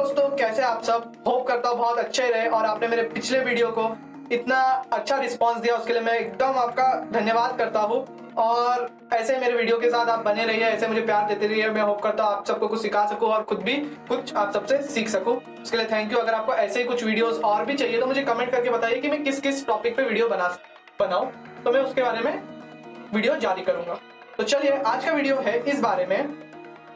दोस्तों, कैसे आप सब? होप करता हूँ बहुत अच्छे रहे और आपने मेरे पिछले वीडियो को इतना अच्छा रिस्पांस दिया, उसके लिए मैं एकदम आपका धन्यवाद करता हूँ। और ऐसे मेरे वीडियो के साथ आप बने रहिए, ऐसे मुझे प्यार देते रहिए। मैं होप करता हूँ आप सबको कुछ सिखा सकूँ और खुद भी कुछ आप सबसे सीख सकूँ। उसके लिए थैंक यू अगर आपको ऐसे ही कुछ वीडियोस और भी चाहिए तो मुझे कमेंट करके बताइए कि मैं किस किस टॉपिक पे वीडियो बना बनाऊँ। तो मैं उसके बारे में वीडियो जारी करूँगा। तो चलिए, आज का वीडियो है इस बारे में।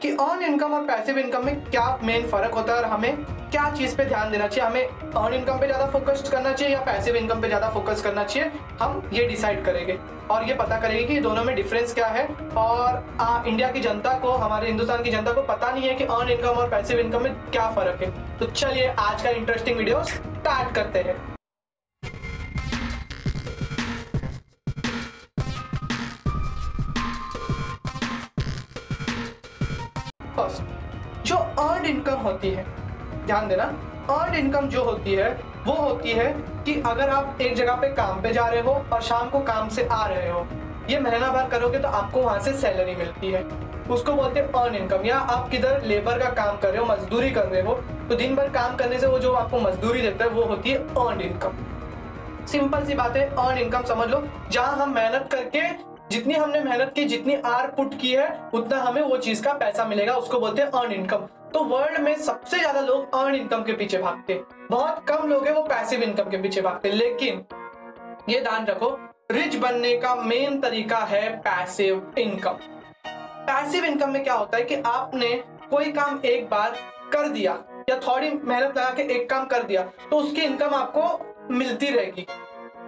कि अर्न इनकम और पैसिव इनकम में क्या मेन फ़र्क होता है और हमें क्या चीज़ पे ध्यान देना चाहिए? हमें अर्न इनकम पे ज़्यादा फोकस करना चाहिए या पैसिव इनकम पे ज़्यादा फोकस करना चाहिए? हम ये डिसाइड करेंगे। और ये पता करेंगे कि दोनों में डिफरेंस क्या है। और आ, इंडिया की जनता को हमारे हिंदुस्तान की जनता को पता नहीं है कि अर्न इनकम और पैसिव इनकम में क्या फ़र्क है। तो चलिए आज का इंटरेस्टिंग वीडियो स्टार्ट करते हैं। अर्न इनकम होती है। ध्यान देना अर्न इनकम जो होती है, वो होती है कि अगर आप एक जगह पे काम पे जा रहे हो और शाम को काम से आ रहे हो, ये महीना भर करोगे तो आपको वहाँ से सैलरी मिलती है। उसको बोलते हैं अर्न इनकम या आप किधर लेबर का काम कर रहे हो, मजदूरी कर रहे हो तो दिन भर काम करने से वो जो आपको मजदूरी देता है, वो होती है अर्न इनकम सिंपल सी बात है अर्न इनकम समझ लो। जहाँ हम मेहनत करके, जितनी हमने मेहनत की, जितनी आर पुट की है, उतना हमें वो चीज़ का पैसा मिलेगा, उसको बोलते हैं अर्न इनकम तो वर्ल्ड में सबसे ज़्यादा लोग अर्न इनकम के पीछे भागते बहुत कम लोग हैं, वो पैसिव इनकम के पीछे भागते लेकिन ये ध्यान रखो रिच बनने का मेन तरीका है पैसिव इनकम पैसिव इनकम में क्या होता है कि आपने कोई काम एक बार कर दिया या थोड़ी मेहनत लगा के एक काम कर दिया तो उसकी इनकम आपको मिलती रहेगी।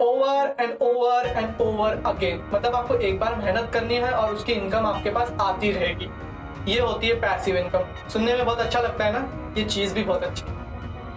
Over and over and over again मतलब आपको एक बार मेहनत करनी है और उसकी इनकम आपके पास आती रहेगी। ये होती है पैसिव इनकम सुनने में बहुत अच्छा लगता है ना? ये चीज़ भी बहुत अच्छी।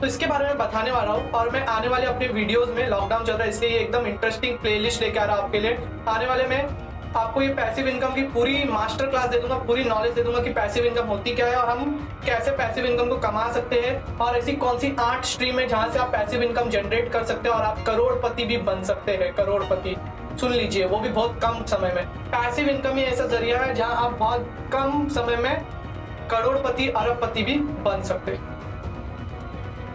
तो इसके बारे में बताने वाला हूँ और मैं आने वाले अपने वीडियोस में लॉकडाउन चल रहा है, इसलिए एकदम इंटरेस्टिंग प्लेलिस्ट लेके आ रहा हूँ आपके लिए। आने वाले में आपको ये पैसिव इनकम की पूरी मास्टर क्लास दे दूँगा, पूरी नॉलेज दे दूँगा कि पैसिव इनकम होती क्या है और हम कैसे पैसिव इनकम को कमा सकते हैं और ऐसी कौन सी आठ स्ट्रीम है जहाँ से आप पैसिव इनकम जनरेट कर सकते हैं और आप करोड़पति भी बन सकते हैं, करोड़पति। सुन लीजिए, वो भी बहुत कम समय में। पैसिव इनकम ही ऐसा ज़रिया है जहाँ आप बहुत कम समय में करोड़पति, अरबपति भी बन सकते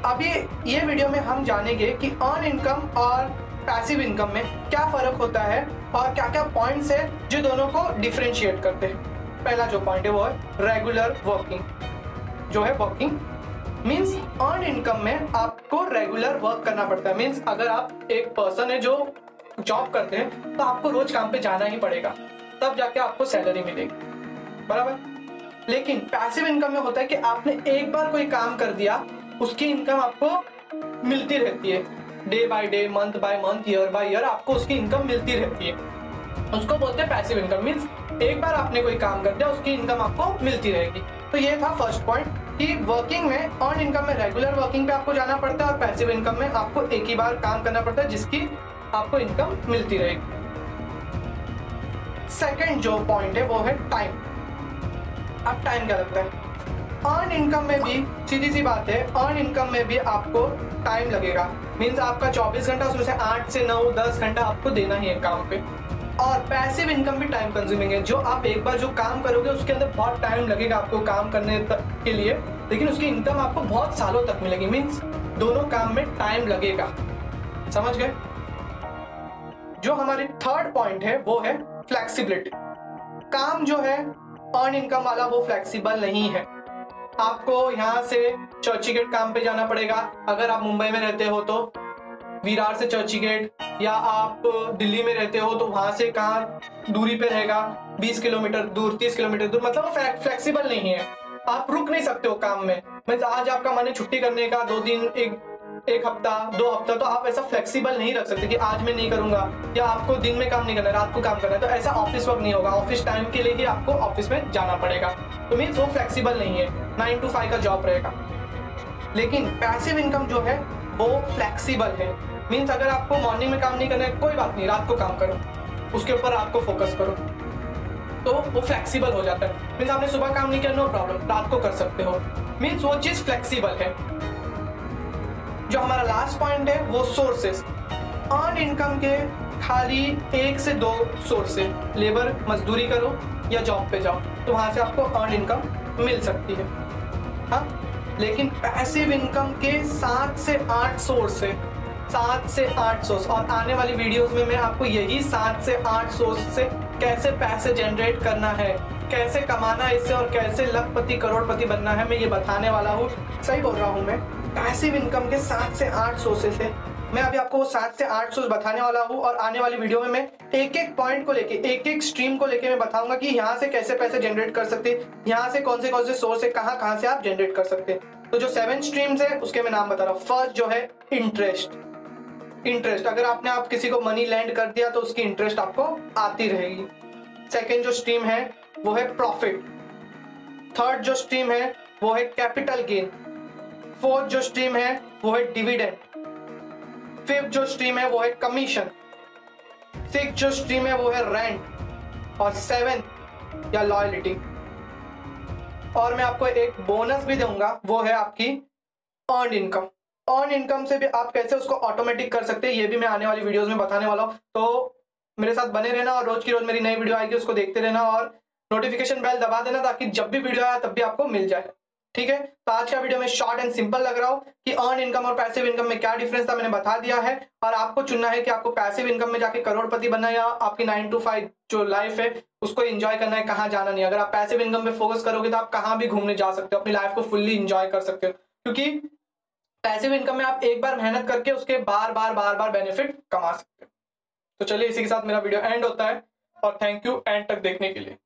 अभी ये वीडियो में हम जानेंगे कि अर्न इनकम और पैसिव इनकम में क्या फ़र्क होता है और क्या क्या पॉइंट्स है जो दोनों को डिफ्रेंशिएट करते हैं। पहला जो पॉइंट है वो है रेगुलर वर्किंग जो है वर्किंग मीन्स अर्न इनकम में आपको रेगुलर वर्क करना पड़ता है। मीन्स अगर आप एक पर्सन है जो जॉब करते हैं तो आपको रोज काम पे जाना ही पड़ेगा। तब जाके आपको सैलरी मिलेगी। बराबर? लेकिन पैसिव इनकम में होता है कि आपने एक बार कोई काम कर दिया, उसकी इनकम आपको मिलती रहती है। Day by day month by month year by year आपको उसकी इनकम मिलती रहती है। उसको बोलते हैं पैसिव इनकम मीन्स एक बार आपने कोई काम कर दिया, उसकी इनकम आपको मिलती रहेगी। तो ये था फ़र्स्ट पॉइंट कि वर्किंग में अर्न इनकम में रेगुलर वर्किंग पे आपको जाना पड़ता है और पैसिव इनकम में आपको एक ही बार काम करना पड़ता है, जिसकी आपको इनकम मिलती रहेगी। सेकेंड जो पॉइंट है, वो है टाइम अब टाइम क्या लगता है? अर्न इनकम में भी सीधी सी बात है अर्न इनकम में भी आपको टाइम लगेगा। मीन्स आपका 24 घंटा उसमें से 8 से 9 10 घंटा आपको देना ही है काम पे। और पैसिव इनकम भी टाइम कंज्यूमिंग है। जो आप एक बार जो काम करोगे, उसके अंदर बहुत टाइम लगेगा आपको काम करने तक के लिए। लेकिन उसकी इनकम आपको बहुत सालों तक मिलेगी। मीन्स दोनों काम में टाइम लगेगा। समझ गए? जो हमारी थर्ड पॉइंट है, वो है फ्लेक्सिबिलिटी काम जो है अर्न इनकम वाला, वो फ्लेक्सिबल नहीं है. आपको यहाँ से चर्ची गेट काम पे जाना पड़ेगा. अगर आप मुंबई में रहते हो तो विरार से चर्ची गेट या आप दिल्ली में रहते हो तो वहाँ से कहाँ दूरी पे रहेगा? 20 किलोमीटर दूर 30 किलोमीटर दूर मतलब फ्लेक्सिबल नहीं है. आप रुक नहीं सकते हो काम में. मैं आज आपका मन है छुट्टी करने का दो दिन, एक एक हफ़्ता, दो हफ़्ता तो आप ऐसा फ्लेक्सिबल नहीं रख सकते कि आज मैं नहीं करूँगा, या आपको दिन में काम नहीं करना, रात को काम करना है तो ऐसा ऑफ़िस वर्क नहीं होगा। ऑफ़िस टाइम के लिए ही आपको ऑफ़िस में जाना पड़ेगा। तो मीन्स वो फ्लेक्सिबल नहीं है नाइन टू फाइव का जॉब रहेगा। लेकिन पैसिव इनकम जो है, वो फ्लेक्सिबल है। मीन्स अगर आपको मॉर्निंग में काम नहीं करना है, कोई बात नहीं, रात को काम करो। उसके ऊपर रात को फोकस करो। तो वो फ्लेक्सिबल हो जाता है। मीन्स आपने सुबह काम नहीं किया नो प्रॉब्लम रात को कर सकते हो। मीन्स वो चीज़ फ्लेक्सिबल है। जो हमारा लास्ट पॉइंट है, वो सोर्सेस अर्न इनकम के खाली एक से दो सोर्स लेबर मजदूरी करो या जॉब पे जाओ तो वहाँ से आपको अर्न इनकम मिल सकती है. हाँ? लेकिन पैसिव इनकम के सात से आठ सोर्स है. सात से आठ सोर्स और आने वाली वीडियोस में मैं आपको यही सात से आठ सोर्स से कैसे पैसे जनरेट करना है कैसे कमाना इससे और कैसे लखपति, करोड़पति बनना है, मैं ये बताने वाला हूँ। सही बोल रहा हूँ मैं। पैसिव इनकम के सात से आठ सोर्सेस है। मैं अभी आपको सात से आठ सोर्स बताने वाला हूँ और आने वाली वीडियो में मैं एक एक पॉइंट को लेके एक एक स्ट्रीम को लेके मैं बताऊँगा कि यहाँ से कैसे पैसे जनरेट कर सकते, यहाँ से कौन से कौन से सोर्स है, कहाँ कहाँ से आप जनरेट कर सकते। तो जो सेवन स्ट्रीम्स है, उसके मैं नाम बता रहा हूँ। फ़र्स्ट जो है इंटरेस्ट इंटरेस्ट अगर आपने, आप किसी को मनी लैंड कर दिया तो उसकी इंटरेस्ट आपको आती रहेगी। सेकेंड जो स्ट्रीम है वो है प्रॉफिट थर्ड जो स्ट्रीम है, वो है कैपिटल गेन फोर्थ जो स्ट्रीम है, वो है डिविडेंड फिफ्थ जो स्ट्रीम है, वो है कमीशन सिक्स जो स्ट्रीम है, वो है रेंट और सेवन या लॉयलिटी और मैं आपको एक बोनस भी दूँगा, वो है आपकी अर्न इनकम अर्न इनकम से भी आप कैसे उसको ऑटोमेटिक कर सकते हैं, ये भी मैं आने वाली वीडियोस में बताने वाला हूँ। तो मेरे साथ बने रहना और रोज की रोज मेरी नई वीडियो आएगी, उसको देखते रहना और नोटिफिकेशन बेल दबा देना ताकि जब भी वीडियो आया तब भी आपको मिल जाए। ठीक है? तो आज का वीडियो में शॉर्ट एंड सिंपल लग रहा हूँ कि अर्न इनकम और पैसिव इनकम में क्या डिफरेंस था, मैंने बता दिया है। और आपको चुनना है कि आपको पैसिव इनकम में जाके करोड़पति बनना या आपकी नाइन टू फाइव जो लाइफ है, उसको एंजॉय करना है, कहाँ जाना नहीं अगर आप पैसिव इनकम में फोकस करोगे तो आप कहाँ भी घूमने जा सकते हो, अपनी लाइफ को फुल्ली इंजॉय कर सकते हो। क्योंकि पैसिव इनकम में आप एक बार मेहनत करके उसके बार बार बार बार बेनिफिट कमा सकते हो। तो चलिए इसी के साथ मेरा वीडियो एंड होता है। और थैंक यू एंड तक देखने के लिए।